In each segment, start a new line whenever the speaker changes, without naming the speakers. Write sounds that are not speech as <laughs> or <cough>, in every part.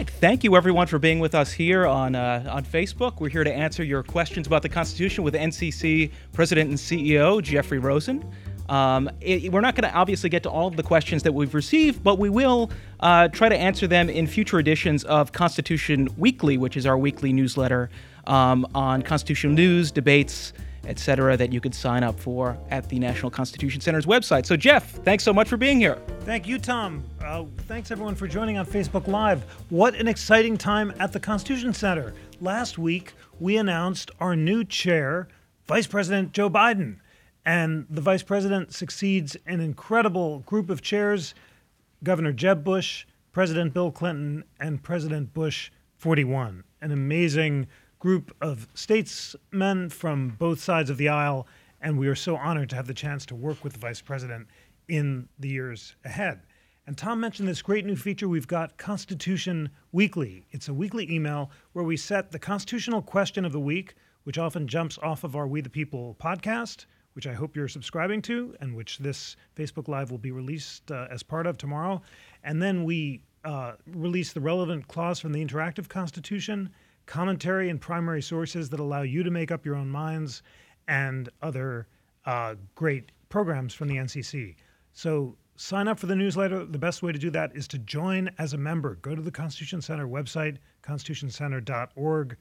right. Thank you, everyone, for being with us here on uh, on Facebook. We're here to answer your questions about the Constitution with NCC President and CEO Jeffrey Rosen. Um, it, we're not going to obviously get to all of the questions that we've received, but we will uh, try to answer them in future editions of Constitution Weekly, which is our weekly newsletter um, on constitutional news, debates, etc., that you could sign up for at the National Constitution Center's website. So, Jeff, thanks so much for being here.
Thank you, Tom. Uh, thanks, everyone, for joining on Facebook Live. What an exciting time at the Constitution Center. Last week, we announced our new chair, Vice President Joe Biden. And the vice president succeeds an incredible group of chairs Governor Jeb Bush, President Bill Clinton, and President Bush 41. An amazing group of statesmen from both sides of the aisle. And we are so honored to have the chance to work with the vice president in the years ahead. And Tom mentioned this great new feature we've got Constitution Weekly. It's a weekly email where we set the constitutional question of the week, which often jumps off of our We the People podcast which I hope you're subscribing to, and which this Facebook Live will be released uh, as part of tomorrow. And then we uh, release the relevant clause from the Interactive Constitution, commentary and primary sources that allow you to make up your own minds, and other uh, great programs from the NCC. So sign up for the newsletter. The best way to do that is to join as a member. Go to the Constitution Center website, constitutioncenter.org,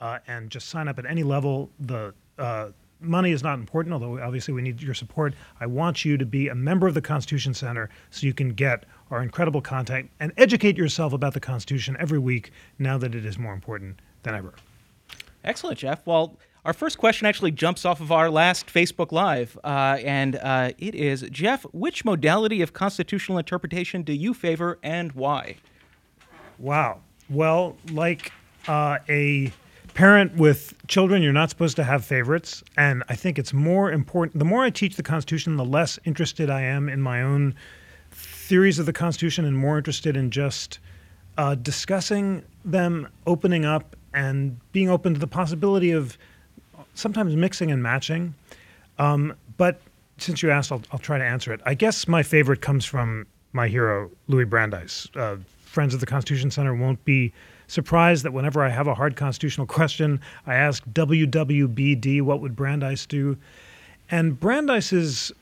uh, and just sign up at any level. The uh, money is not important, although obviously we need your support. I want you to be a member of the Constitution Center so you can get our incredible content and educate yourself about the Constitution every week now that it is more important than ever.
Excellent, Jeff. Well, our first question actually jumps off of our last Facebook Live, uh, and uh, it is Jeff, which modality of constitutional interpretation do you favor and why?
Wow. Well, like uh, a parent with children, you're not supposed to have favorites. And I think it's more important. The more I teach the Constitution, the less interested I am in my own theories of the Constitution and more interested in just uh, discussing them, opening up, and being open to the possibility of sometimes mixing and matching. Um, but since you asked, I'll, I'll, try to answer it. I guess my favorite comes from my hero, Louis Brandeis. Uh, Friends of the Constitution Center won't be surprised that whenever I have a hard constitutional <laughs> question, I ask WWBD, what would Brandeis do? And Brandeis's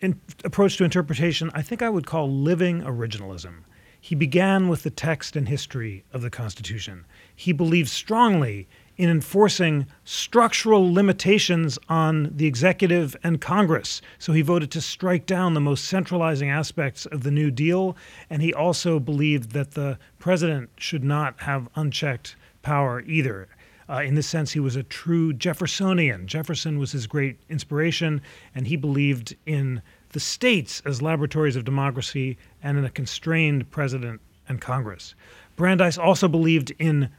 in, approach to interpretation, I think I would call living originalism. He began with the text and history of the Constitution. He believed strongly in enforcing structural limitations on the executive and Congress. So he voted to strike down the most centralizing aspects of the New Deal. And he also believed that the president should not have unchecked power either. Uh, in this sense, he was a true Jeffersonian. Jefferson was his great inspiration, and he believed in the states as laboratories of democracy and in a constrained president and Congress. Brandeis also believed in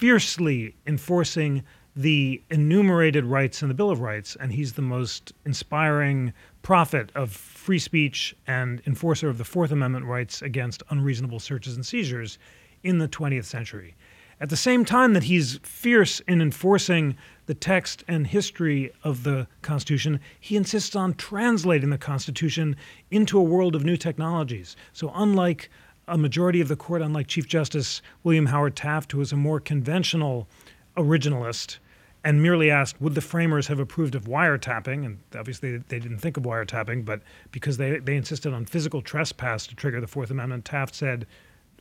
fiercely enforcing the enumerated rights in the Bill of Rights, and he's the most inspiring prophet of free speech and enforcer of the Fourth Amendment rights against unreasonable searches and seizures in the 20th century. At the same time that he's fierce in enforcing the text and history of the Constitution, he insists on translating the Constitution into a world of new technologies. So, unlike a majority of the court, unlike Chief Justice William Howard Taft, who was a more conventional originalist and merely asked, would the framers have approved of wiretapping? And obviously they didn't think of wiretapping, but because they, they insisted on physical trespass to trigger the Fourth Amendment, Taft said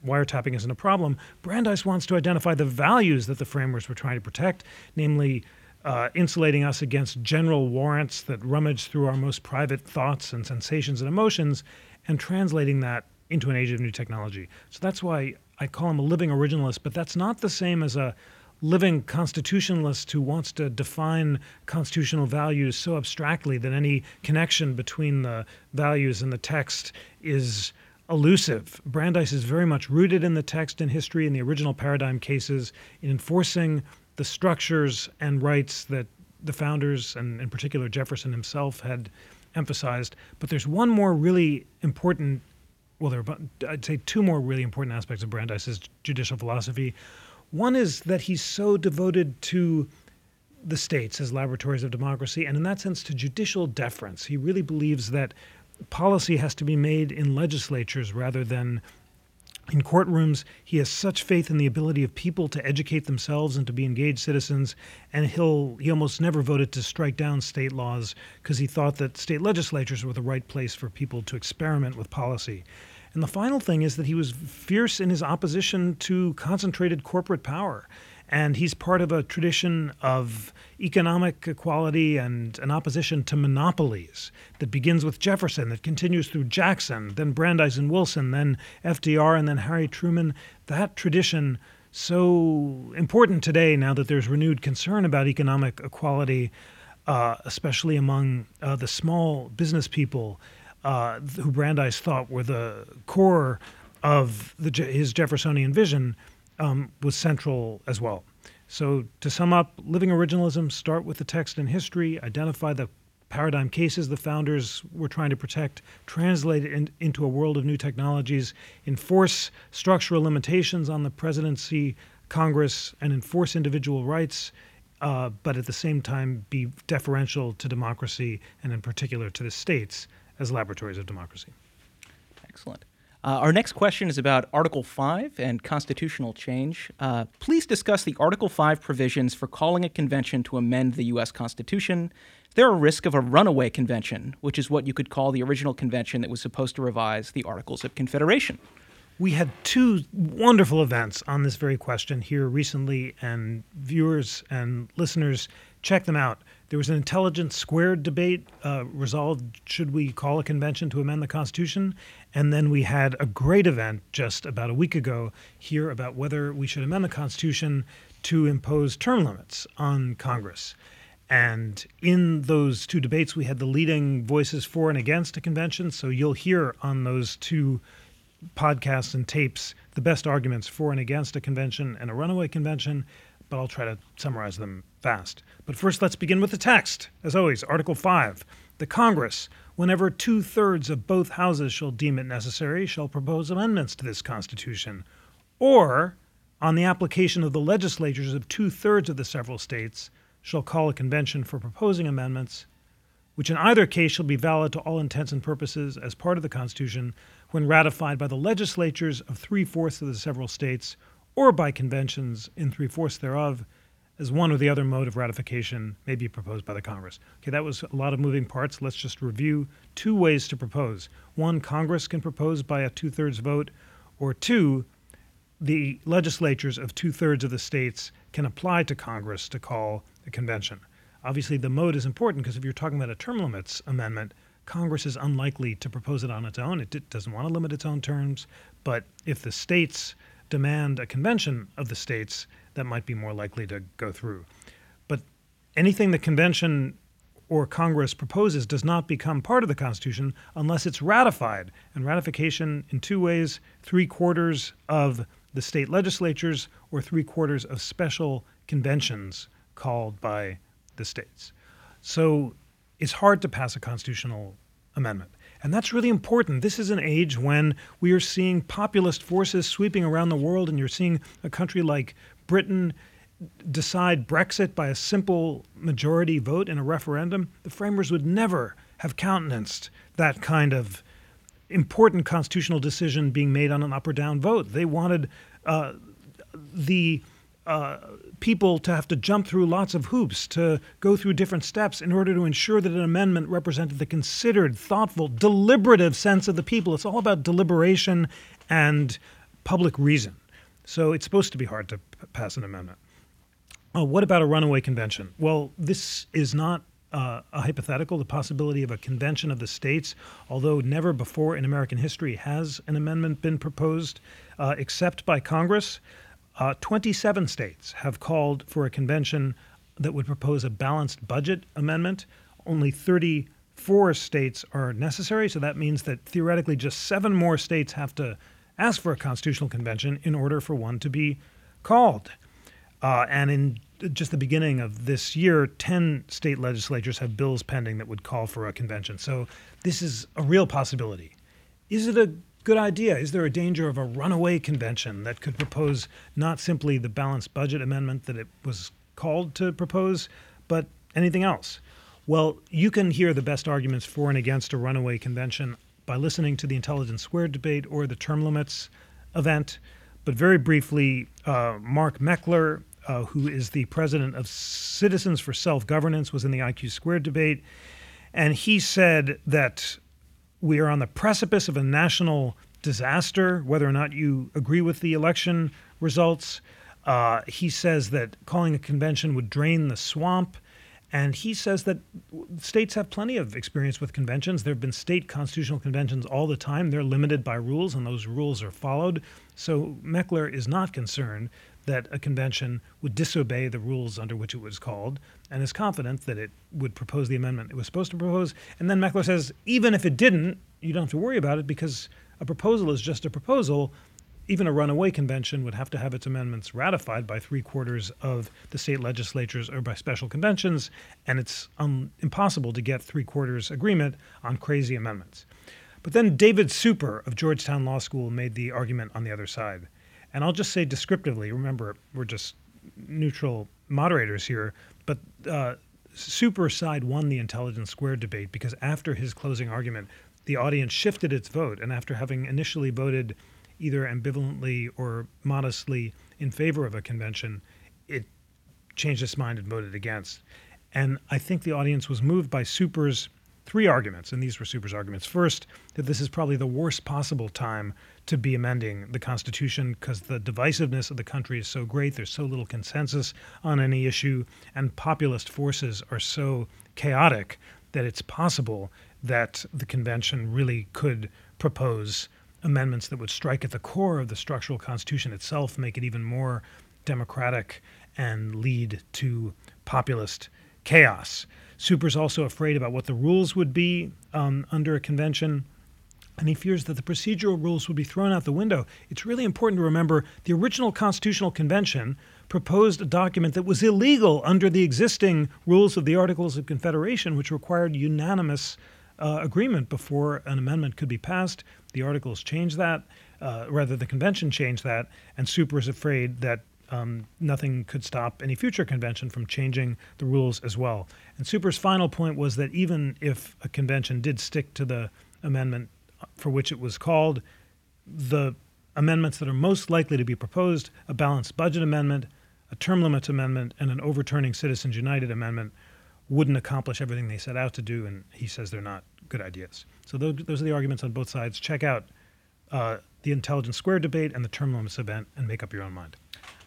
wiretapping isn't a problem. Brandeis wants to identify the values that the framers were trying to protect, namely uh, insulating us against general warrants that rummage through our most private thoughts and sensations and emotions, and translating that into an age of new technology. So that's why I call him a living originalist, but that's not the same as a living constitutionalist who wants to define constitutional values so abstractly that any connection between the values and the text is elusive. Brandeis is very much rooted in the text and history in the original paradigm cases in enforcing the structures and rights that the founders, and in particular Jefferson himself, had emphasized. But there's one more really important well, there are, I'd say, two more really important aspects of Brandeis's judicial philosophy. One is that he's so devoted to the states as laboratories of democracy, and in that sense, to judicial deference. He really believes that policy has to be made in legislatures rather than in courtrooms. He has such faith in the ability of people to educate themselves and to be engaged citizens. And he'll he almost never voted to strike down state laws because he thought that state legislatures were the right place for people to experiment with policy. And the final thing is that he was fierce in his opposition to concentrated corporate power. And he's part of a tradition of economic equality and an opposition to monopolies that begins with Jefferson, that continues through Jackson, then Brandeis and Wilson, then FDR, and then Harry Truman. That tradition, so important today now that there's renewed concern about economic equality, uh, especially among uh, the small business people uh, who Brandeis thought were the core of the, his Jeffersonian vision um, was central as well. So, to sum up, living originalism, start with the text and history, identify the paradigm cases the founders were trying to protect, translate it in, into a world of new technologies, enforce structural limitations on the presidency, Congress, and enforce individual rights, uh, but at the same time be deferential to democracy and, in particular, to the states as laboratories of democracy.
Excellent. Uh, our next question is about Article 5 and constitutional change. Uh, please discuss the Article 5 provisions for calling a convention to amend the U.S. Constitution. Is there a risk of a runaway convention, which is what you could call the original convention that was supposed to revise the Articles of Confederation?
We had two wonderful events on this very question here recently, and viewers and listeners, check them out. There was an intelligence squared debate uh, resolved should we call a convention to amend the Constitution? And then we had a great event just about a week ago here about whether we should amend the Constitution to impose term limits on Congress. And in those two debates, we had the leading voices for and against a convention. So you'll hear on those two podcasts and tapes the best arguments for and against a convention and a runaway convention but I'll try to summarize them fast. But first, let's begin with the text. As always, Article 5. The Congress, whenever two thirds of both houses shall deem it necessary, shall propose amendments to this Constitution, or, on the application of the legislatures of two thirds of the several states, shall call a convention for proposing amendments, which in either case shall be valid to all intents and purposes as part of the Constitution when ratified by the legislatures of three fourths of the several states or by conventions in three fourths thereof, as one or the other mode of ratification may be proposed by the Congress. Okay, that was a lot of moving parts. Let's just review two ways to propose. One, Congress can propose by a two thirds vote, or two, the legislatures of two thirds of the states can apply to Congress to call a convention. Obviously, the mode is important because if you're talking about a term limits amendment, Congress is unlikely to propose it on its own. It doesn't want to limit its own terms. But if the states demand a convention of the states that might be more likely to go through. But anything the convention or Congress proposes does not become part of the Constitution unless it's ratified. And ratification in two ways three quarters of the state legislatures or three quarters of special conventions called by the states. So it's hard to pass a constitutional amendment. And that's really important. This is an age when we are seeing populist forces sweeping around the world, and you're seeing a country like Britain decide Brexit by a simple majority vote in a referendum. The framers would never have countenanced that kind of important constitutional decision being made on an up or down vote. They wanted uh, the uh, people to have to jump through lots of hoops, to go through different steps in order to ensure that an amendment represented the considered, thoughtful, deliberative sense of the people. It's all about deliberation and public reason. So it's supposed to be hard to p- pass an amendment. Uh, what about a runaway convention? Well, this is not uh, a hypothetical, the possibility of a convention of the states, although never before in American history has an amendment been proposed uh, except by Congress. Uh, 27 states have called for a convention that would propose a balanced budget amendment. Only 34 states are necessary, so that means that theoretically just seven more states have to ask for a constitutional convention in order for one to be called. Uh, and in just the beginning of this year, 10 state legislatures have bills pending that would call for a convention. So this is a real possibility. Is it a good idea? Is there a danger of a runaway convention that could propose not simply the balanced budget amendment that it was called to propose, but anything else? Well, you can hear the best arguments for and against a runaway convention by listening to the Intelligence Squared debate or the term limits event. But very briefly, uh, Mark Meckler, uh, who is the president of Citizens for Self Governance, was in the IQ Squared debate. And he said that we are on the precipice of a national disaster, whether or not you agree with the election results. Uh, he says that calling a convention would drain the swamp. And he says that states have plenty of experience with conventions. There have been state constitutional conventions all the time. They're limited by rules, and those rules are followed. So Meckler is not concerned that a convention would disobey the rules under which it was called, and is confident that it would propose the amendment it was supposed to propose. And then Meckler says, even if it didn't, you don't have to worry about it because a proposal is just a proposal even a runaway convention would have to have its amendments ratified by three quarters of the state legislatures or by special conventions, and it's um, impossible to get three quarters agreement on crazy amendments. But then David Super of Georgetown Law School made the argument on the other side. And I'll just say descriptively remember, we're just neutral moderators here, but uh, Super side won the Intelligence Squared debate because after his closing argument, the audience shifted its vote. And after having initially voted either ambivalently or modestly in favor of a convention, it changed its mind and voted against. And I think the audience was moved by Super's three arguments, and these were Super's arguments. First, that this is probably the worst possible time to be amending the Constitution because the divisiveness of the country is so great, there's so little consensus on any issue, and populist forces are so chaotic that it's possible that the convention really could propose amendments that would strike at the core of the structural constitution itself, make it even more democratic, and lead to populist chaos. Super's also afraid about what the rules would be um, under a convention. And he fears that the procedural rules would be thrown out the window. It's really important to remember the original Constitutional Convention proposed a document that was illegal under the existing rules of the Articles of Confederation, which required unanimous uh, agreement before an amendment could be passed. The articles changed that, uh, rather, the convention changed that, and Super is afraid that um, nothing could stop any future convention from changing the rules as well. And Super's final point was that even if a convention did stick to the amendment for which it was called, the amendments that are most likely to be proposed a balanced budget amendment, a term limits amendment, and an overturning Citizens United amendment wouldn't accomplish everything they set out to do, and he says they're not good ideas. So those, those are the arguments on both sides. Check out uh, the Intelligence Square debate and the term limits event and make up your own mind.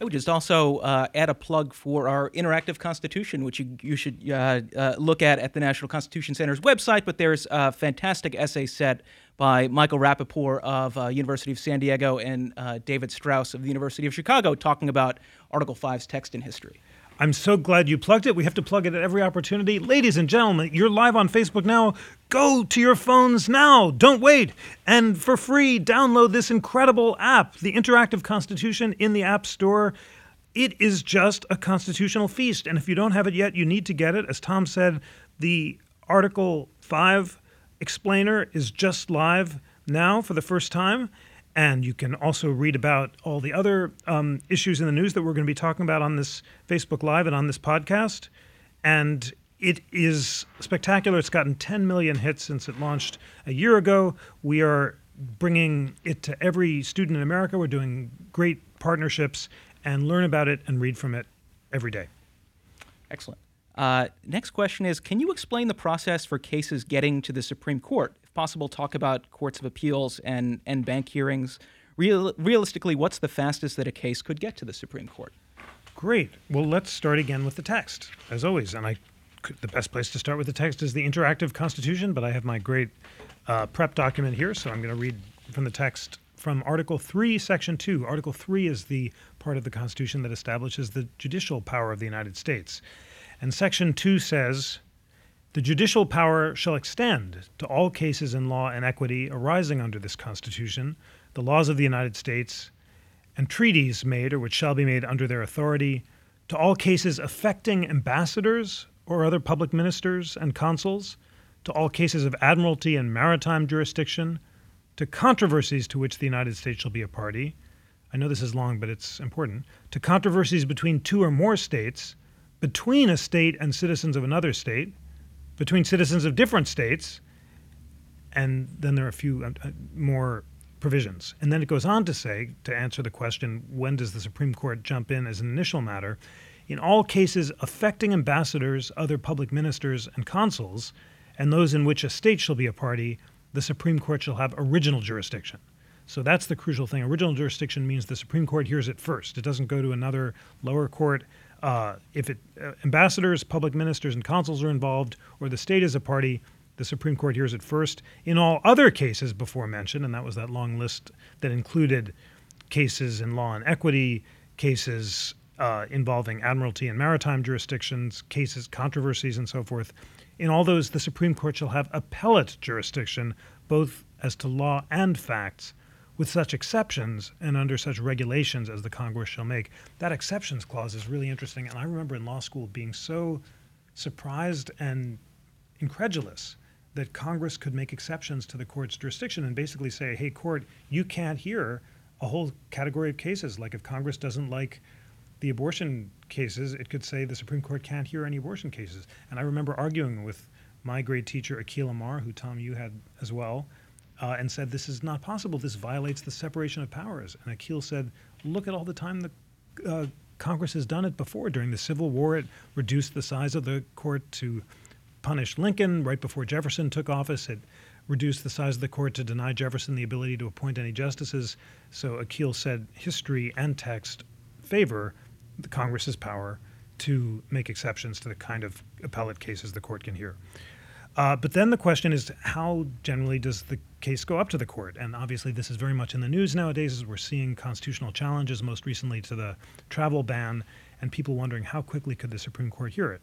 I would just also uh, add a plug for our interactive constitution, which you, you should uh, uh, look at at the National Constitution Center's website. But there's a fantastic essay set by Michael Rappaport of uh, University of San Diego and uh, David Strauss of the University of Chicago talking about Article 5's text and history.
I'm so glad you plugged it. We have to plug it at every opportunity. Ladies and gentlemen, you're live on Facebook now. Go to your phones now. Don't wait. And for free, download this incredible app, the Interactive Constitution, in the App Store. It is just a constitutional feast. And if you don't have it yet, you need to get it. As Tom said, the Article 5 explainer is just live now for the first time. And you can also read about all the other um, issues in the news that we're going to be talking about on this Facebook Live and on this podcast. And it is spectacular. It's gotten 10 million hits since it launched a year ago. We are bringing it to every student in America. We're doing great partnerships and learn about it and read from it every day.
Excellent. Uh, next question is Can you explain the process for cases getting to the Supreme Court? Possible, talk about courts of appeals and, en banc hearings. Real, realistically, what's the fastest that a case could get to the Supreme Court?
Great. Well, let's start again with the text, as always. And I, the best place to start with the text is the interactive Constitution, but I have my great uh, prep document here, so I'm going to read from the text from Article 3, Section 2. Article 3 is the part of the Constitution that establishes the judicial power of the United States. And Section 2 says the judicial power shall extend to all cases in law and equity arising under this Constitution, the laws of the United States, and treaties made or which shall be made under their authority, to all cases affecting ambassadors or other public ministers and consuls, to all cases of admiralty and maritime jurisdiction, to controversies to which the United States shall be a party. I know this is long, but it's important. To controversies between two or more states, between a state and citizens of another state, between citizens of different states, and then there are a few uh, more provisions. And then it goes on to say, to answer the question, when does the Supreme Court jump in as an initial matter? In all cases affecting ambassadors, other public ministers, and consuls, and those in which a state shall be a party, the Supreme Court shall have original jurisdiction. So that's the crucial thing. Original jurisdiction means the Supreme Court hears it first. It doesn't go to another lower court. Uh, if it, uh, ambassadors, public ministers, and consuls are involved, or the state is a party, the Supreme Court hears it first. In all other cases before mentioned, and that was that long list that included cases in law and equity, cases uh, involving admiralty and maritime jurisdictions, cases, controversies, and so forth. In all those, the Supreme Court shall have appellate jurisdiction, both as to law and facts, with such exceptions and under such regulations as the Congress shall make. That exceptions clause is really interesting. And I remember in law school being so surprised and incredulous that Congress could make exceptions to the court's jurisdiction and basically say, hey, court, you can't hear a whole category of cases. Like if Congress doesn't like the abortion cases, it could say the Supreme Court can't hear any abortion cases. And I remember arguing with my grade teacher, Akhil Amar, who Tom, you had as well, uh, and said, This is not possible. This violates the separation of powers. And Akhil said, Look at all the time the uh, Congress has done it before. During the Civil War, it reduced the size of the court to punish Lincoln. Right before Jefferson took office, it reduced the size of the court to deny Jefferson the ability to appoint any justices. So Akhil said history and text favor the Congress's power to make exceptions to the kind of appellate cases the court can hear. Uh, but then the question is how generally does the case go up to the court? And obviously, this is very much in the news nowadays as we're seeing constitutional challenges, most recently to the travel ban, and people wondering how quickly could the Supreme Court hear it.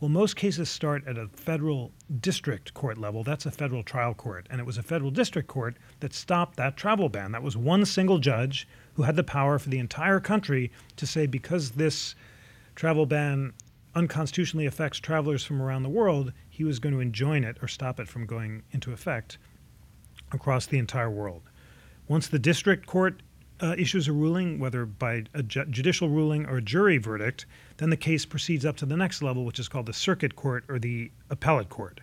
Well, most cases start at a federal district court level. That's a federal trial court. And it was a federal district court that stopped that travel ban. That was one single judge who had the power for the entire country to say, because this travel ban unconstitutionally affects travelers from around the world, he was going to enjoin it or stop it from going into effect across the entire world. Once the district court uh, issues a ruling, whether by a ju- judicial ruling or a jury verdict, then the case proceeds up to the next level, which is called the circuit court or the appellate court.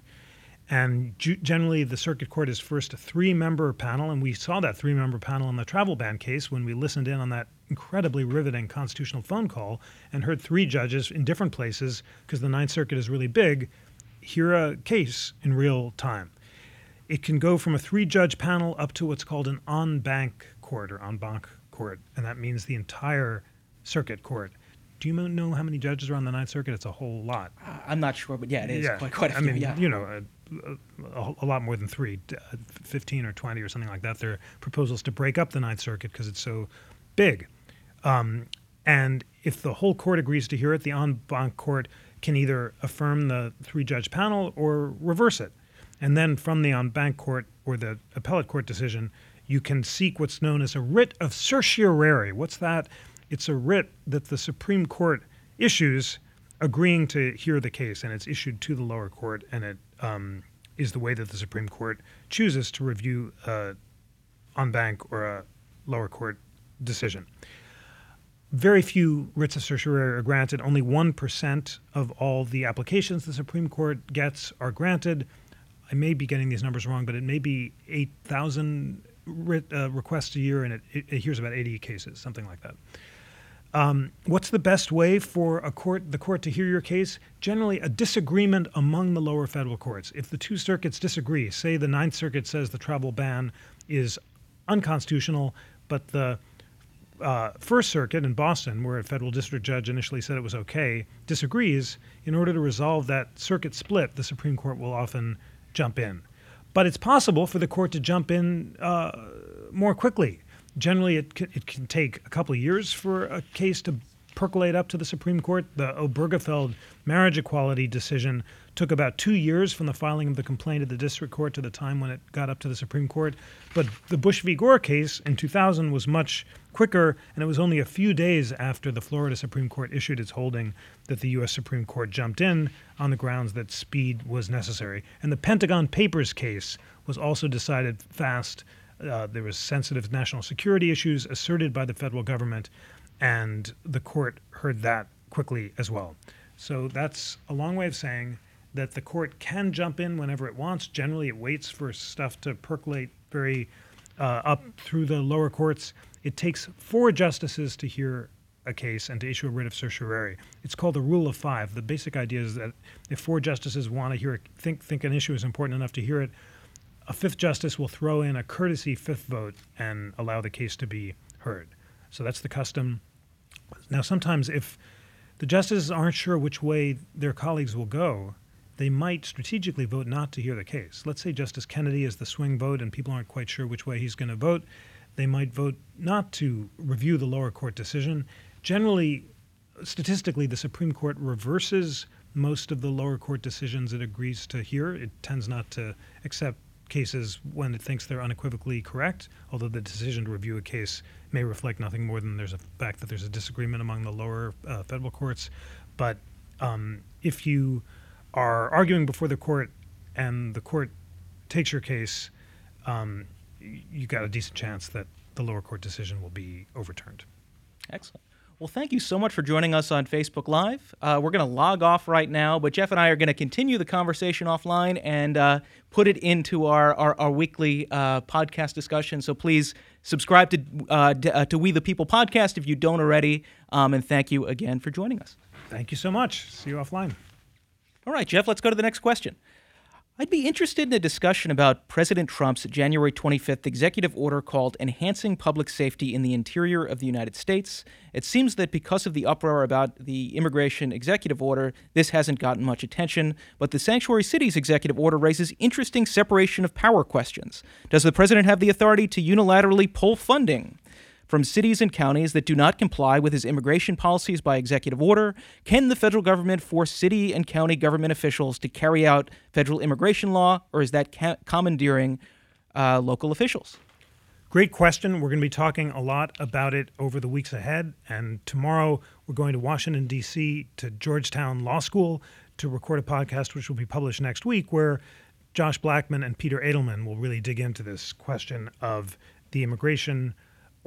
And ju- generally, the circuit court is first a three member panel, and we saw that three member panel in the travel ban case when we listened in on that incredibly riveting constitutional phone call and heard three judges in different places, because the Ninth Circuit is really big, hear a case in real time. It can go from a three judge panel up to what's called an en banc court or en banc court, and that means the entire circuit court. Do you know how many judges are on the Ninth Circuit? It's a whole lot.
Uh, I'm not sure, but yeah, it is yeah. quite, quite a few.
I mean,
yeah.
you know, a, a, a, lot more than three, uh, 15 or 20 or something like that. There are proposals to break up the Ninth Circuit because it's so big. Um, and if the whole court agrees to hear it, the en banc court can either affirm the three judge panel or reverse it. And then from the en banc court or the appellate court decision, you can seek what's known as a writ of certiorari. What's that? It's a writ that the Supreme Court issues agreeing to hear the case, and it's issued to the lower court, and it um, is the way that the Supreme Court chooses to review a en banc or a lower court decision very few writs of certiorari are granted. Only 1% of all the applications the Supreme Court gets are granted. I may be getting these numbers wrong, but it may be 8,000 writ, uh, requests a year, and it, it, it, hears about 80 cases, something like that. Um, what's the best way for a court, the court, to hear your case? Generally, a disagreement among the lower federal courts. If the two circuits disagree, say the Ninth Circuit says the travel ban is unconstitutional, but the uh, First Circuit in Boston, where a federal district judge initially said it was okay, disagrees. In order to resolve that circuit split, the Supreme Court will often jump in. But it's possible for the court to jump in uh, more quickly. Generally, it it can take a couple of years for a case to percolate up to the Supreme Court. The Obergefell marriage equality decision took about two years from the filing of the complaint at the district court to the time when it got up to the Supreme Court. But the Bush v. Gore case in 2000 was much quicker, and it was only a few days after the Florida Supreme Court issued its holding that the U.S. Supreme Court jumped in on the grounds that speed was necessary. And the Pentagon Papers case was also decided fast. Uh, there was sensitive national security issues asserted by the federal government, and the court heard that quickly as well. So that's a long way of saying that the court can jump in whenever it wants. Generally, it waits for stuff to percolate very uh, up through the lower courts. It takes four justices to hear a case and to issue a writ of certiorari. It's called the rule of five. The basic idea is that if four justices want to hear it, think think an issue is important enough to hear it, a fifth justice will throw in a courtesy fifth vote and allow the case to be heard. So that's the custom. Now, sometimes if the justices aren't sure which way their colleagues will go, they might strategically vote not to hear the case. Let's say Justice Kennedy is the swing vote and people aren't quite sure which way he's going to vote. They might vote not to review the lower court decision. Generally, statistically, the Supreme Court reverses most of the lower court decisions it agrees to hear. It tends not to accept cases when it thinks they're unequivocally correct, although the decision to review a case may reflect nothing more than there's a fact that there's a disagreement among the lower uh, federal courts. But um, if you are arguing before the court and the court takes your case, um, you got a decent chance that the lower court decision will be overturned.
Excellent. Well, thank you so much for joining us on Facebook Live. Uh, we're going to log off right now, but Jeff and I are going to continue the conversation offline and uh, put it into our, our, our weekly uh, podcast discussion. So please subscribe to, uh, uh, to We the People podcast if you don't already. Um, and thank you again for joining us.
Thank you so much. See you offline.
All right, Jeff, let's go to the next question. I'd be interested in a discussion about President Trump's January 25th executive order called Enhancing Public Safety in the Interior of the United States. It seems that because of the uproar about the immigration executive order, this hasn't gotten much attention, but the Sanctuary Cities executive order raises interesting separation of power questions. Does the president have the authority to unilaterally pull funding? From cities and counties that do not comply with his immigration policies by executive order? Can the federal government force city and county government officials to carry out federal immigration law, or is that ca- commandeering uh, local officials?
Great question. We're going to be talking a lot about it over the weeks ahead. And tomorrow, we're going to Washington, D.C., to Georgetown Law School to record a podcast, which will be published next week, where Josh Blackman and Peter Edelman will really dig into this question of the immigration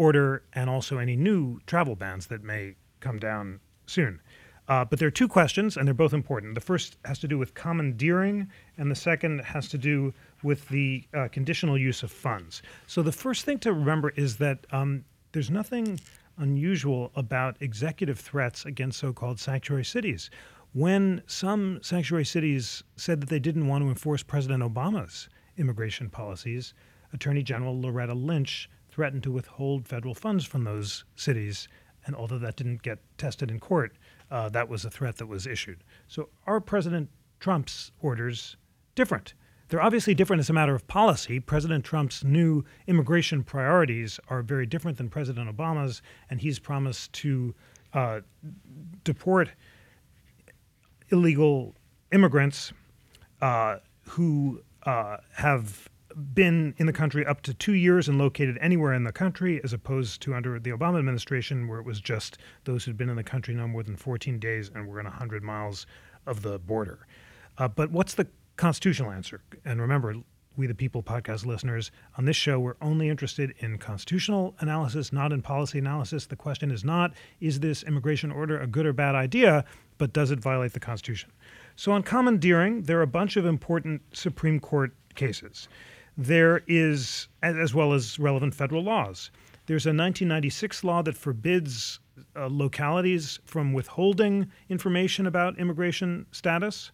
order and also any new travel bans that may come down soon. Uh, but there are two questions, and they're both important. The first has to do with commandeering, and the second has to do with the uh, conditional use of funds. So the first thing to remember is that um, there's nothing unusual about executive threats against so called sanctuary cities. When some sanctuary cities said that they didn't want to enforce President Obama's immigration policies, Attorney General Loretta Lynch threatened to withhold federal funds from those cities. And although that didn't get tested in court, uh, that was a threat that was issued. So are President Trump's orders different? They're obviously different as a matter of policy. President Trump's new immigration priorities are very different than President Obama's, and he's promised to uh, deport illegal immigrants uh, who uh, have been in the country up to two years and located anywhere in the country, as opposed to under the Obama administration, where it was just those who'd been in the country no more than 14 days and were in 100 miles of the border. Uh, but what's the constitutional answer? And remember, we the People podcast listeners, on this show, we're only interested in constitutional analysis, not in policy analysis. The question is not, is this immigration order a good or bad idea, but does it violate the Constitution? So on commandeering, there are a bunch of important Supreme Court cases there is, as well as relevant federal laws. There's a 1996 law that forbids uh, localities from withholding information about immigration status.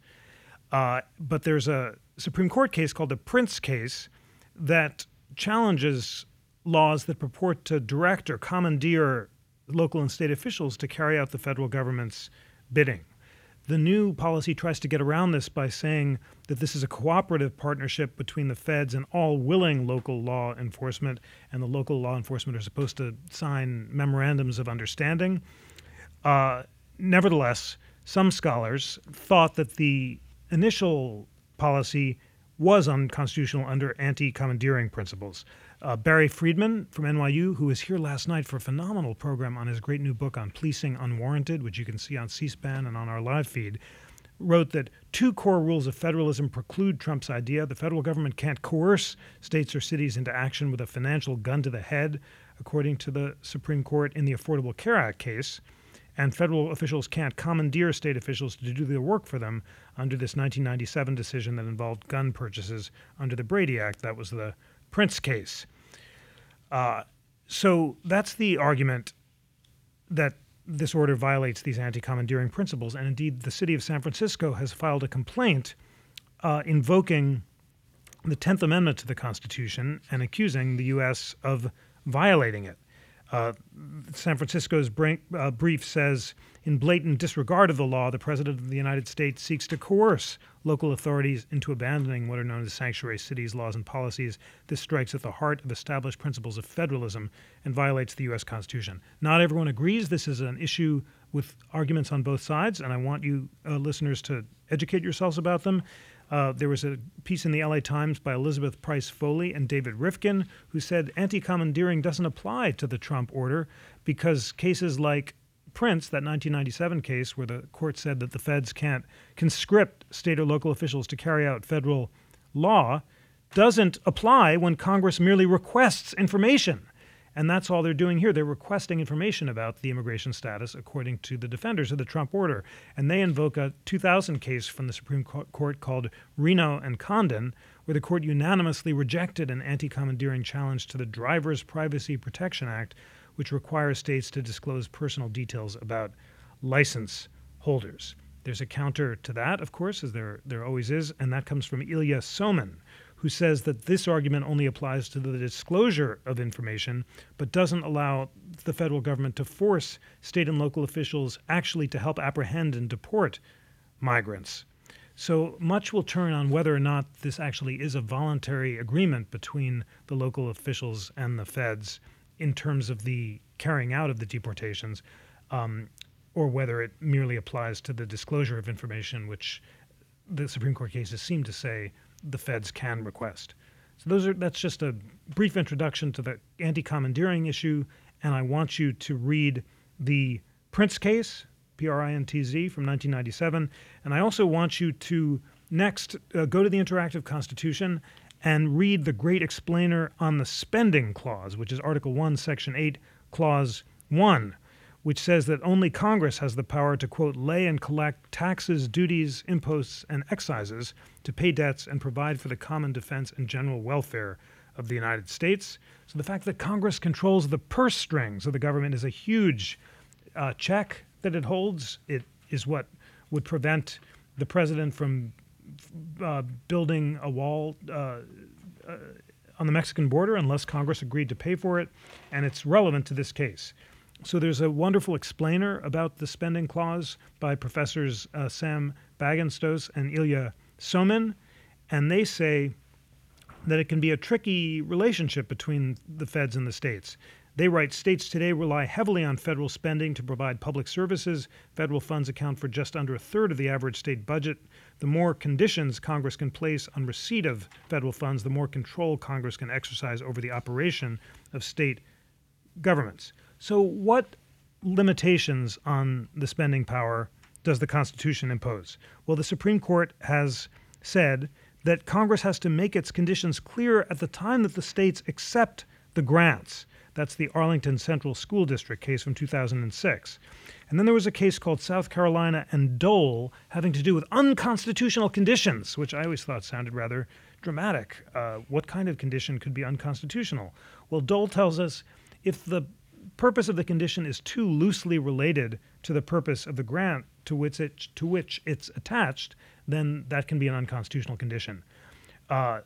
Uh, but there's a Supreme Court case called the Printz case that challenges laws that purport to direct or commandeer local and state officials to carry out the federal government's bidding. The new policy tries to get around this by saying that this is a cooperative partnership between the feds and all willing local law enforcement, and the local law enforcement are supposed to sign memorandums of understanding. Uh, nevertheless, some scholars thought that the initial policy was unconstitutional under anti commandeering principles. Uh, Barry Friedman from NYU, who was here last night for a phenomenal program on his great new book on policing unwarranted, which you can see on C SPAN and on our live feed, wrote that two core rules of federalism preclude Trump's idea. The federal government can't coerce states or cities into action with a financial gun to the head, according to the Supreme Court in the Affordable Care Act case. And federal officials can't commandeer state officials to do their work for them under this 1997 decision that involved gun purchases under the Brady Act. That was the Printz case. Uh, so that's the argument that this order violates these anti commandeering principles. And indeed, the city of San Francisco has filed a complaint uh, invoking the 10th Amendment to the Constitution and accusing the U.S. of violating it. Uh, San Francisco's uh, brief says in blatant disregard of the law, the President of the United States seeks to coerce local authorities into abandoning what are known as sanctuary cities, laws, and policies. This strikes at the heart of established principles of federalism and violates the U.S. Constitution. Not everyone agrees. This is an issue with arguments on both sides, and I want you uh, listeners to educate yourselves about them. Uh, there was a piece in the LA Times by Elizabeth Price Foley and David Rivkin who said anti commandeering doesn't apply to the Trump order because cases like Printz, that 1997 case where the court said that the feds can't conscript state or local officials to carry out federal law, doesn't apply when Congress merely requests information. And that's all they're doing here. They're requesting information about the immigration status according to the defenders of the Trump order. And they invoke a 2000 case from the Supreme Court called Reno and Condon, where the court unanimously rejected an anti commandeering challenge to the Driver's Privacy Protection Act, which requires states to disclose personal details about license holders. There's a counter to that, of course, as there, there always is, and that comes from Ilya Somin, who says that this argument only applies to the disclosure of information, but doesn't allow the federal government to force state and local officials actually to help apprehend and deport migrants. So much will turn on whether or not this actually is a voluntary agreement between the local officials and the feds in terms of the carrying out of the deportations, um, or whether it merely applies to the disclosure of information, which the Supreme Court cases seem to say the feds can request. So those are that's just a brief introduction to the anti-commandeering issue, and I want you to read the Printz case, P-R-I-N-T-Z, from 1997, and I also want you to next uh, go to the Interactive Constitution and read the great explainer on the spending clause, which is Article 1, Section 8, Clause 1, which says that only Congress has the power to, quote, lay and collect taxes, duties, imposts, and excises to pay debts and provide for the common defense and general welfare of the United States. So the fact that Congress controls the purse strings of the government is a huge uh, check that it holds. It is what would prevent the president from uh, building a wall uh, uh, on the Mexican border unless Congress agreed to pay for it, and it's relevant to this case. So there's a wonderful explainer about the spending clause by professors uh, Sam Bagenstos and Ilya Somin, and they say that it can be a tricky relationship between the feds and the states. They write states today rely heavily on federal spending to provide public services. Federal funds account for just under a third of the average state budget. The more conditions Congress can place on receipt of federal funds, the more control Congress can exercise over the operation of state governments. So, what limitations on the spending power does the Constitution impose? Well, the Supreme Court has said that Congress has to make its conditions clear at the time that the states accept the grants. That's the Arlington Central School District case from 2006. And then there was a case called South Carolina and Dole having to do with unconstitutional conditions, which I always thought sounded rather dramatic. Uh, what kind of condition could be unconstitutional? Well, Dole tells us if the purpose of the condition is too loosely related to the purpose of the grant to which, it, to which it's attached, then that can be an unconstitutional condition. Uh,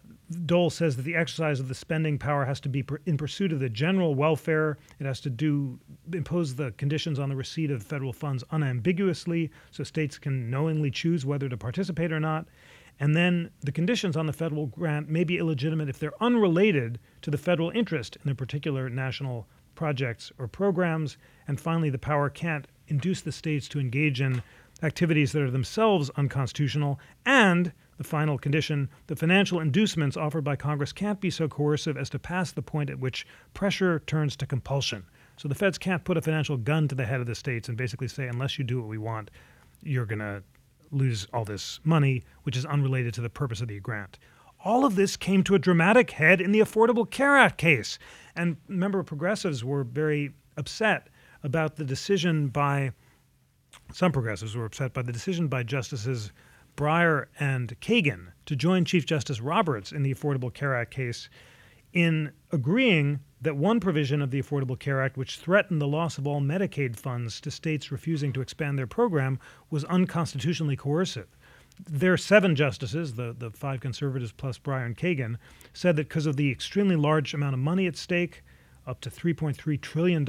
Dole says that the exercise of the spending power has to be per, in pursuit of the general welfare. It has to do impose the conditions on the receipt of federal funds unambiguously, so states can knowingly choose whether to participate or not. And then the conditions on the federal grant may be illegitimate if they're unrelated to the federal interest in the particular national projects or programs. And finally, the power can't induce the states to engage in activities that are themselves unconstitutional and the final condition, the financial inducements offered by Congress can't be so coercive as to pass the point at which pressure turns to compulsion. So the feds can't put a financial gun to the head of the states and basically say, unless you do what we want, you're going to lose all this money, which is unrelated to the purpose of the grant. All of this came to a dramatic head in the Affordable Care Act case. And remember, progressives were very upset about the decision by some progressives were upset by the decision by Justices Breyer and Kagan to join Chief Justice Roberts in the Affordable Care Act case in agreeing that one provision of the Affordable Care Act, which threatened the loss of all Medicaid funds to states refusing to expand their program, was unconstitutionally coercive. There are seven justices, the, the five conservatives plus Breyer and Kagan, said that because of the extremely large amount of money at stake, up to $3.3 trillion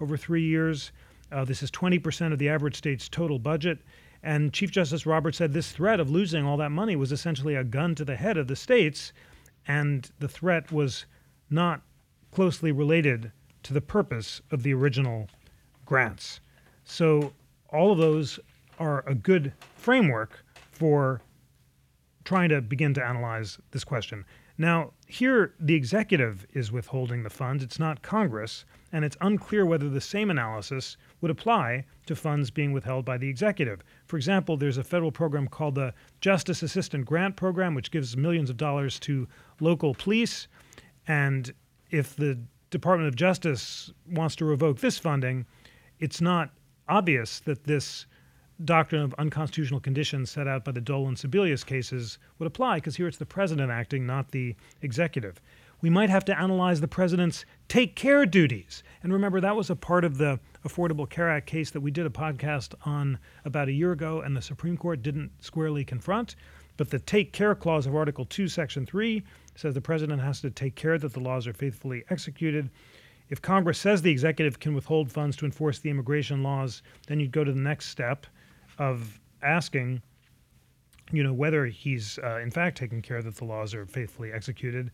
over three years, uh, this is 20% of the average state's total budget. And Chief Justice Roberts said this threat of losing all that money was essentially a gun to the head of the states, and the threat was not closely related to the purpose of the original grants. So, all of those are a good framework for trying to begin to analyze this question. Now, here the executive is withholding the funds, it's not Congress, and it's unclear whether the same analysis would apply to funds being withheld by the executive. For example, there's a federal program called the Justice Assistance Grant Program, which gives millions of dollars to local police. And if the Department of Justice wants to revoke this funding, it's not obvious that this doctrine of unconstitutional conditions set out by the Dole and Sebelius cases would apply, because here it's the president acting, not the executive. We might have to analyze the president's take care duties. And remember, that was a part of the Affordable Care Act case that we did a podcast on about a year ago, and the Supreme Court didn't squarely confront. But the take care clause of Article 2, Section 3 says the president has to take care that the laws are faithfully executed. If Congress says the executive can withhold funds to enforce the immigration laws, then you'd go to the next step of asking, you know, whether he's uh, in fact taking care that the laws are faithfully executed.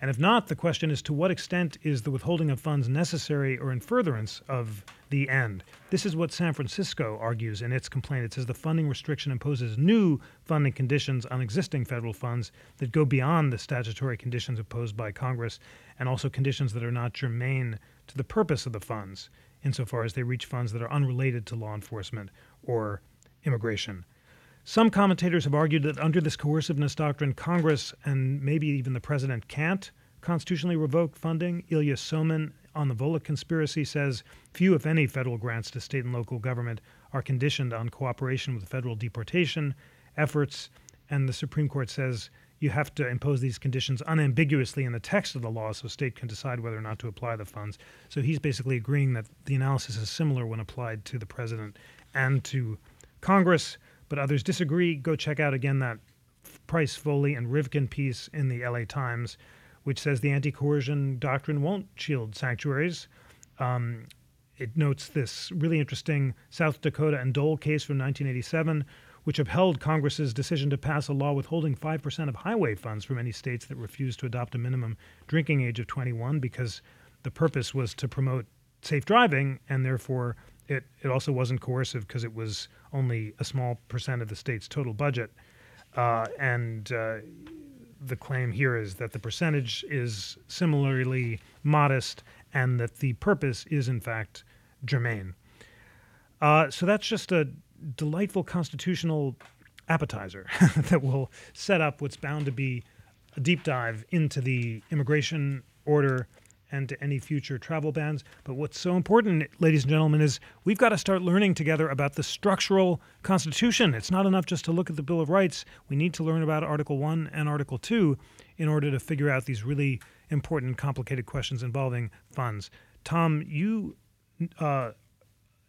And if not, the question is to what extent is the withholding of funds necessary or in furtherance of the end? This is what San Francisco argues in its complaint. It says the funding restriction imposes new funding conditions on existing federal funds that go beyond the statutory conditions imposed by Congress and also conditions that are not germane to the purpose of the funds, insofar as they reach funds that are unrelated to law enforcement or immigration. Some commentators have argued that under this coerciveness doctrine, Congress and maybe even the president can't constitutionally revoke funding. Ilya Somin on the Volokh conspiracy says few, if any, federal grants to state and local government are conditioned on cooperation with federal deportation efforts. And the Supreme Court says you have to impose these conditions unambiguously in the text of the law so state can decide whether or not to apply the funds. So he's basically agreeing that the analysis is similar when applied to the president and to Congress but others disagree. Go check out again that Price Foley and Rivkin piece in the LA Times, which says the anti coercion doctrine won't shield sanctuaries. Um, it notes this really interesting South Dakota and Dole case from 1987, which upheld Congress's decision to pass a law withholding 5% of highway funds from any states that refused to adopt a minimum drinking age of 21 because the purpose was to promote safe driving and therefore it, it also wasn't coercive because it was only a small percent of the state's total budget. Uh, and uh, the claim here is that the percentage is similarly modest and that the purpose is, in fact, germane. Uh, so that's just a delightful constitutional appetizer <laughs> that will set up what's bound to be a deep dive into the immigration order and to any future travel bans. But what's so important, ladies and gentlemen, is we've got to start learning together about the structural Constitution. It's not enough just to look at the Bill of Rights. We need to learn about Article 1 and Article 2 in order to figure out these really important, complicated questions involving funds. Tom, you uh,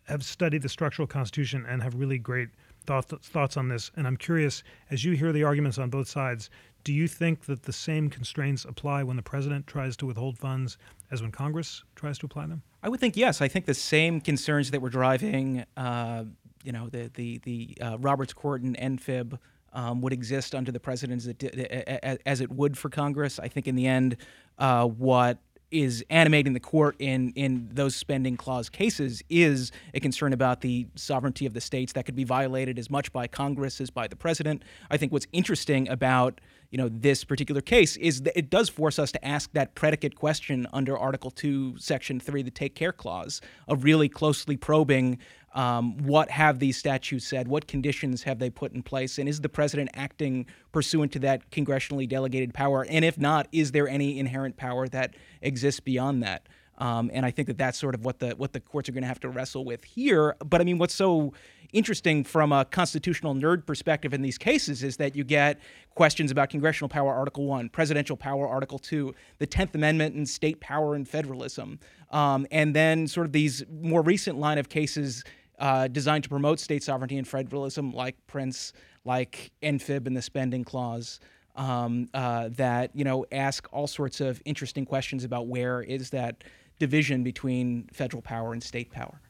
have studied the structural Constitution and have really great thoughts thoughts on this. And I'm curious, as you hear the arguments on both sides, do you think that the same constraints apply when the president tries to withhold funds as when Congress tries to apply them?
I would think yes. I think the same concerns that were driving, uh, you know, the the the uh, Roberts Court and NFIB um, would exist under the president as it, as it would for Congress. I think in the end, uh, what is animating the court in in those spending clause cases is a concern about the sovereignty of the states that could be violated as much by Congress as by the president. I think what's interesting about you know this particular case is that it does force us to ask that predicate question under Article Two, Section Three, the Take Care Clause, of really closely probing um, what have these statutes said, what conditions have they put in place, and is the president acting pursuant to that congressionally delegated power? And if not, is there any inherent power that exists beyond that? Um, and I think that that's sort of what the what the courts are going to have to wrestle with here. But I mean, what's so interesting from a constitutional nerd perspective in these cases is that you get questions about congressional power, Article 1, presidential power, Article 2, the 10th Amendment and state power and federalism. Um, and then sort of these more recent line of cases uh, designed to promote state sovereignty and federalism, like Printz, like NFIB and the spending clause. Um, uh, that you know ask all sorts of interesting questions about where is that division between federal power and state power.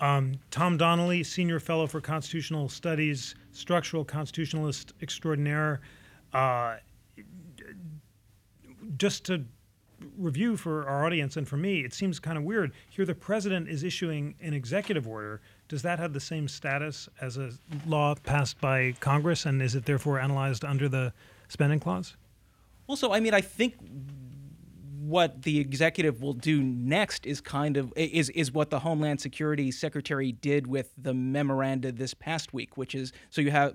Um, Tom Donnelly, Senior Fellow for Constitutional Studies, Structural Constitutionalist Extraordinaire. Uh, just to review for our audience and for me, it seems kind of weird. Here, the president is issuing an executive order. Does that have the same status as a law passed by Congress, and is it therefore analyzed under the spending clause?
Well, so I mean, I think what the executive will do next is kind of is is what the Homeland Security Secretary did with the memoranda this past week, which is so you have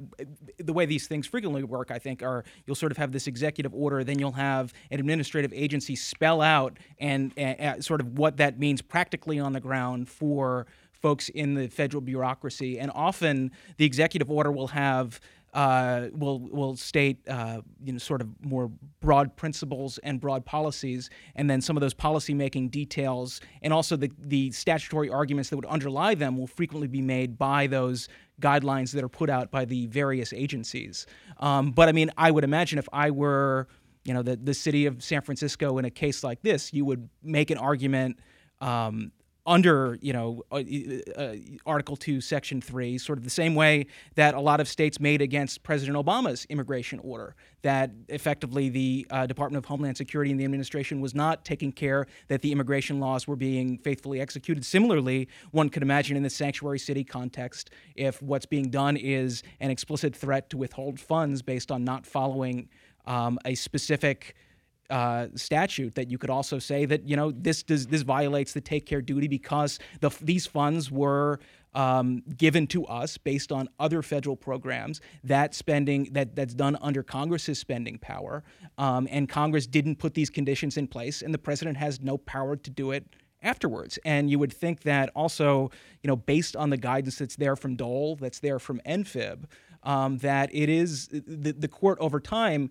the way these things frequently work. I think are you'll sort of have this executive order, then you'll have an administrative agency spell out and, and sort of what that means practically on the ground for folks in the federal bureaucracy, and often the executive order will have uh, will will state uh, you know sort of more broad principles and broad policies, and then some of those policy making details, and also the the statutory arguments that would underlie them will frequently be made by those guidelines that are put out by the various agencies. Um, but I mean, I would imagine if I were you know the the city of San Francisco in a case like this, you would make an argument. Um, under you know uh, uh, article 2 section 3 sort of the same way that a lot of states made against president obama's immigration order that effectively the uh, department of homeland security and the administration was not taking care that the immigration laws were being faithfully executed. Similarly one could imagine in the sanctuary city context if what's being done is an explicit threat to withhold funds based on not following um, a specific uh, statute that you could also say that you know this does this violates the take care duty because the, these funds were um, given to us based on other federal programs that spending that that's done under Congress's spending power um, and Congress didn't put these conditions in place and the president has no power to do it afterwards. And you would think that also, you know, based on the guidance that's there from Dole, that's there from NFIB, um, that it is the, the court over time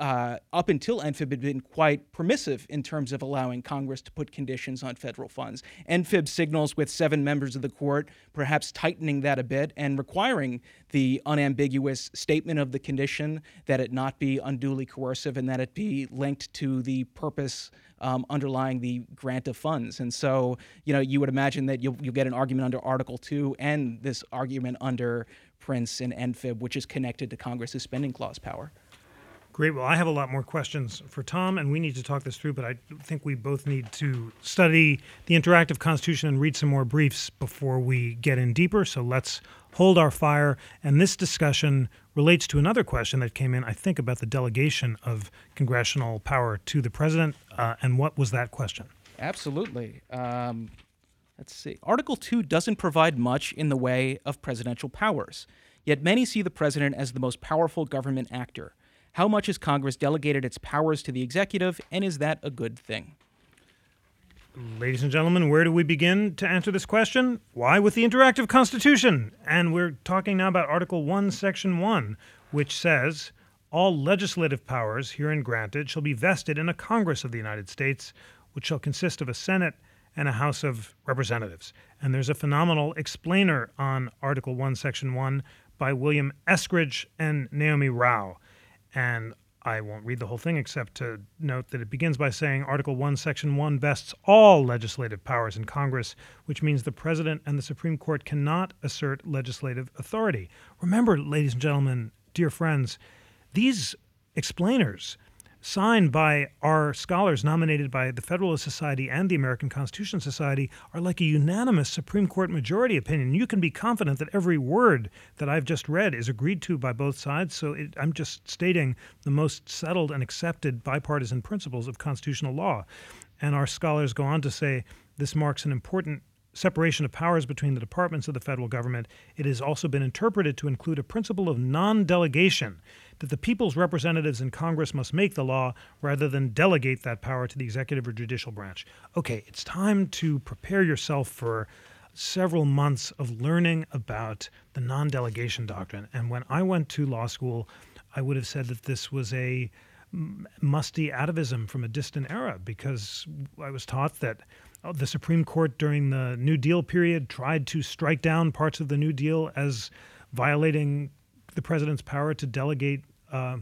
uh, up until NFIB had been quite permissive in terms of allowing Congress to put conditions on federal funds. NFIB signals with seven members of the court perhaps tightening that a bit and requiring the unambiguous statement of the condition that it not be unduly coercive and that it be linked to the purpose um, underlying the grant of funds. And so, you know, you would imagine that you'll, you'll get an argument under Article 2 and this argument under Printz and NFIB, which is connected to Congress's spending clause power.
Great. Well, I have a lot more questions for Tom, and we need to talk this through, but I think we both need to study the interactive Constitution and read some more briefs before we get in deeper. So let's hold our fire. And this discussion relates to another question that came in, I think, about the delegation of congressional power to the president. Uh, and what was that question?
Absolutely. Um, let's see. Article 2 doesn't provide much in the way of presidential powers, yet many see the president as the most powerful government actor. How much has Congress delegated its powers to the executive, and is that a good thing?
Ladies and gentlemen, where do we begin to answer this question? Why, with the interactive Constitution. And we're talking now about Article 1, Section 1, which says all legislative powers herein granted shall be vested in a Congress of the United States, which shall consist of a Senate and a House of Representatives. And there's a phenomenal explainer on Article 1, Section 1 by William Eskridge and Naomi Rao. And I won't read the whole thing except to note that it begins by saying Article 1, Section 1 vests all legislative powers in Congress, which means the President and the Supreme Court cannot assert legislative authority. Remember, ladies and gentlemen, dear friends, these explainers signed by our scholars nominated by the Federalist Society and the American Constitution Society are like a unanimous Supreme Court majority opinion. You can be confident that every word that I've just read is agreed to by both sides. So it, I'm just stating the most settled and accepted bipartisan principles of constitutional law. And our scholars go on to say this marks an important separation of powers between the departments of the federal government. It has also been interpreted to include a principle of non delegation that the people's representatives in Congress must make the law rather than delegate that power to the executive or judicial branch. Okay, it's time to prepare yourself for several months of learning about the non delegation doctrine. And when I went to law school, I would have said that this was a musty atavism from a distant era because I was taught that uh, the Supreme Court during the New Deal period tried to strike down parts of the New Deal as violating the president's power to delegate, uh,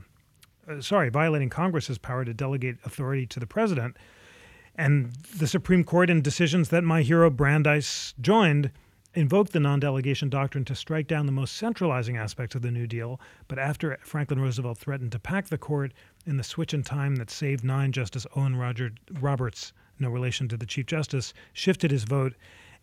uh, sorry, violating Congress's power to delegate authority to the president. And the Supreme Court, in decisions that my hero Brandeis joined, invoked the non delegation doctrine to strike down the most centralizing aspects of the New Deal. But after Franklin Roosevelt threatened to pack the court in the switch in time that saved nine, Justice Owen Roger Roberts, no relation to the Chief Justice, shifted his vote.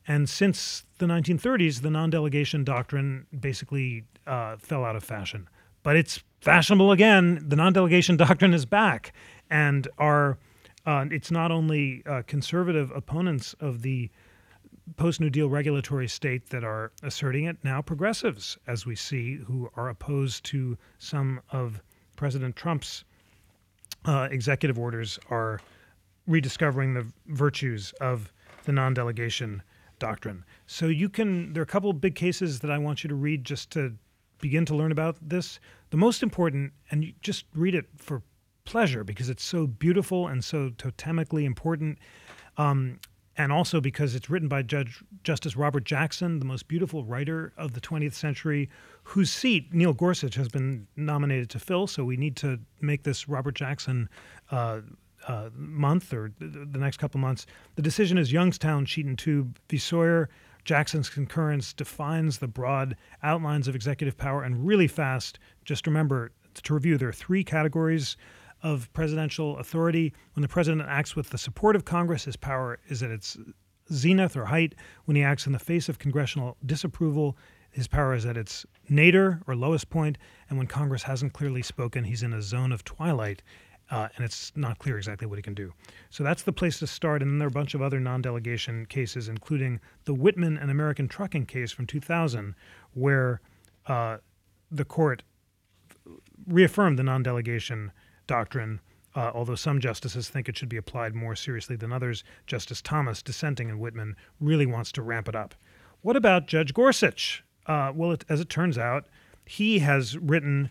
And since the 1930s, the non delegation doctrine basically uh, fell out of fashion. But it's fashionable again. The non delegation <laughs> doctrine is back. And our, uh, it's not only uh, conservative opponents of the post New Deal regulatory state that are asserting it, now progressives, as we see, who are opposed to some of President Trump's uh, executive orders, are rediscovering the virtues of the non delegation doctrine. So you can, there are a couple big cases that I want you to read just to begin to learn about this. The most important, and you just read it for pleasure because it's so beautiful and so totemically important. Um, and also because it's written by Judge Justice Robert Jackson, the most beautiful writer of the 20th century, whose seat Neil Gorsuch has been nominated to fill. So we need to make this Robert Jackson uh, uh, month or the next couple months. The decision is Youngstown, Sheet Tube v. Sawyer. Jackson's concurrence defines the broad outlines of executive power and really fast. Just remember to review, there are three categories of presidential authority. When the president acts with the support of Congress, his power is at its zenith or height. When he acts in the face of congressional disapproval, his power is at its nadir or lowest point. And when Congress hasn't clearly spoken, he's in a zone of twilight. Uh, and it's not clear exactly what he can do. So that's the place to start. And then there are a bunch of other non delegation cases, including the Whitman and American Trucking case from 2000, where uh, the court reaffirmed the non delegation doctrine, uh, although some justices think it should be applied more seriously than others. Justice Thomas, dissenting in Whitman, really wants to ramp it up. What about Judge Gorsuch? Uh, well, it, as it turns out, he has written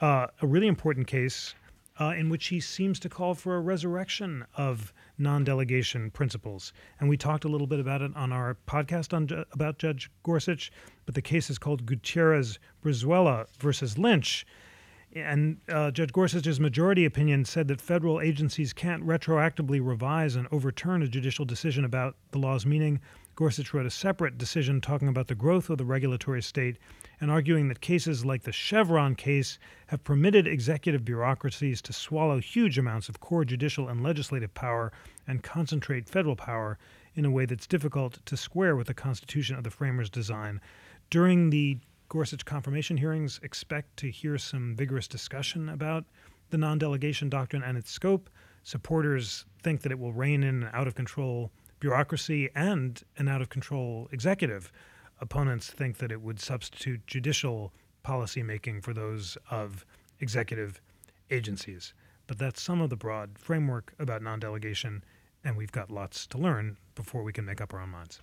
uh, a really important case uh, in which he seems to call for a resurrection of non-delegation principles. And we talked a little bit about it on our podcast on about Judge Gorsuch, but the case is called Gutierrez Brizuela versus Lynch. And uh, Judge Gorsuch's majority opinion said that federal agencies can't retroactively revise and overturn a judicial decision about the law's meaning. Gorsuch wrote a separate decision talking about the growth of the regulatory state and arguing that cases like the Chevron case have permitted executive bureaucracies to swallow huge amounts of core judicial and legislative power and concentrate federal power in a way that's difficult to square with the Constitution of the framers' design. During the Gorsuch confirmation hearings expect to hear some vigorous discussion about the non delegation doctrine and its scope. Supporters think that it will rein in an out of control bureaucracy and an out of control executive. Opponents think that it would substitute judicial policymaking for those of executive agencies. But that's some of the broad framework about non delegation, and we've got lots to learn before we can make up our own minds.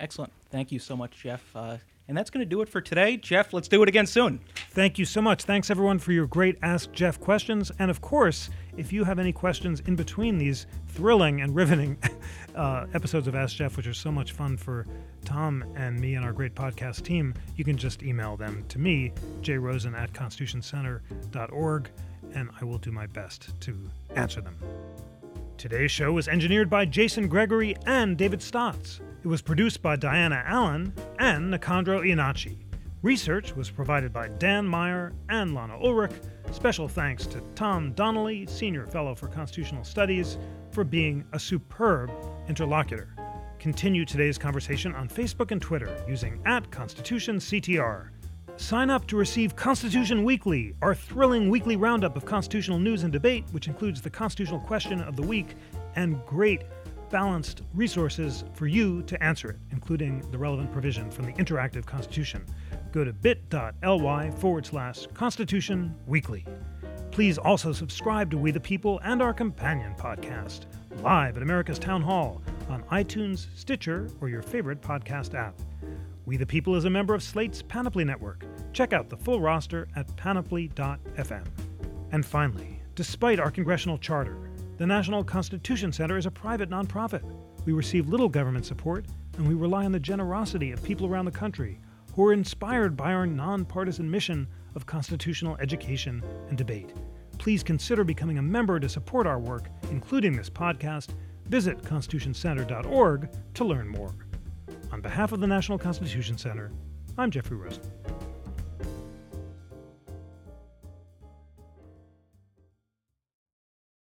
Excellent. Thank you so much, Jeff. Uh, and that's going to do it for today. Jeff, let's do it again soon.
Thank you so much. Thanks, everyone, for your great Ask Jeff questions. And of course, if you have any questions in between these thrilling and riveting <laughs> uh, episodes of Ask Jeff, which are so much fun for Tom and me and our great podcast team, you can just email them to me, jrosen at constitutioncenter.org, and I will do my best to answer them. Today's show was engineered by Jason Gregory and David Stotts. It was produced by Diana Allen and Nicandro Iannacci. Research was provided by Dan Meyer and Lana Ulrich. Special thanks to Tom Donnelly, Senior Fellow for Constitutional Studies, for being a superb interlocutor. Continue today's conversation on Facebook and Twitter using at ConstitutionCTR. Sign up to receive Constitution Weekly, our thrilling weekly roundup of constitutional news and debate, which includes the constitutional question of the week and great balanced resources for you to answer it, including the relevant provision from the Interactive Constitution. Go to bit.ly forward slash Constitution Weekly. Please also subscribe to We the People and our companion podcast, live at America's Town Hall, on iTunes, Stitcher, or your favorite podcast app. We the People is a member of Slate's Panoply Network. Check out the full roster at panoply.fm. And finally, despite our congressional charter, the National Constitution Center is a private nonprofit. We receive little government support, and we rely on the generosity of people around the country who are inspired by our nonpartisan mission of constitutional education and debate. Please consider becoming a member to support our work, including this podcast. Visit constitutioncenter.org to learn more. On behalf of the National Constitution Center, I'm Jeffrey Rosen.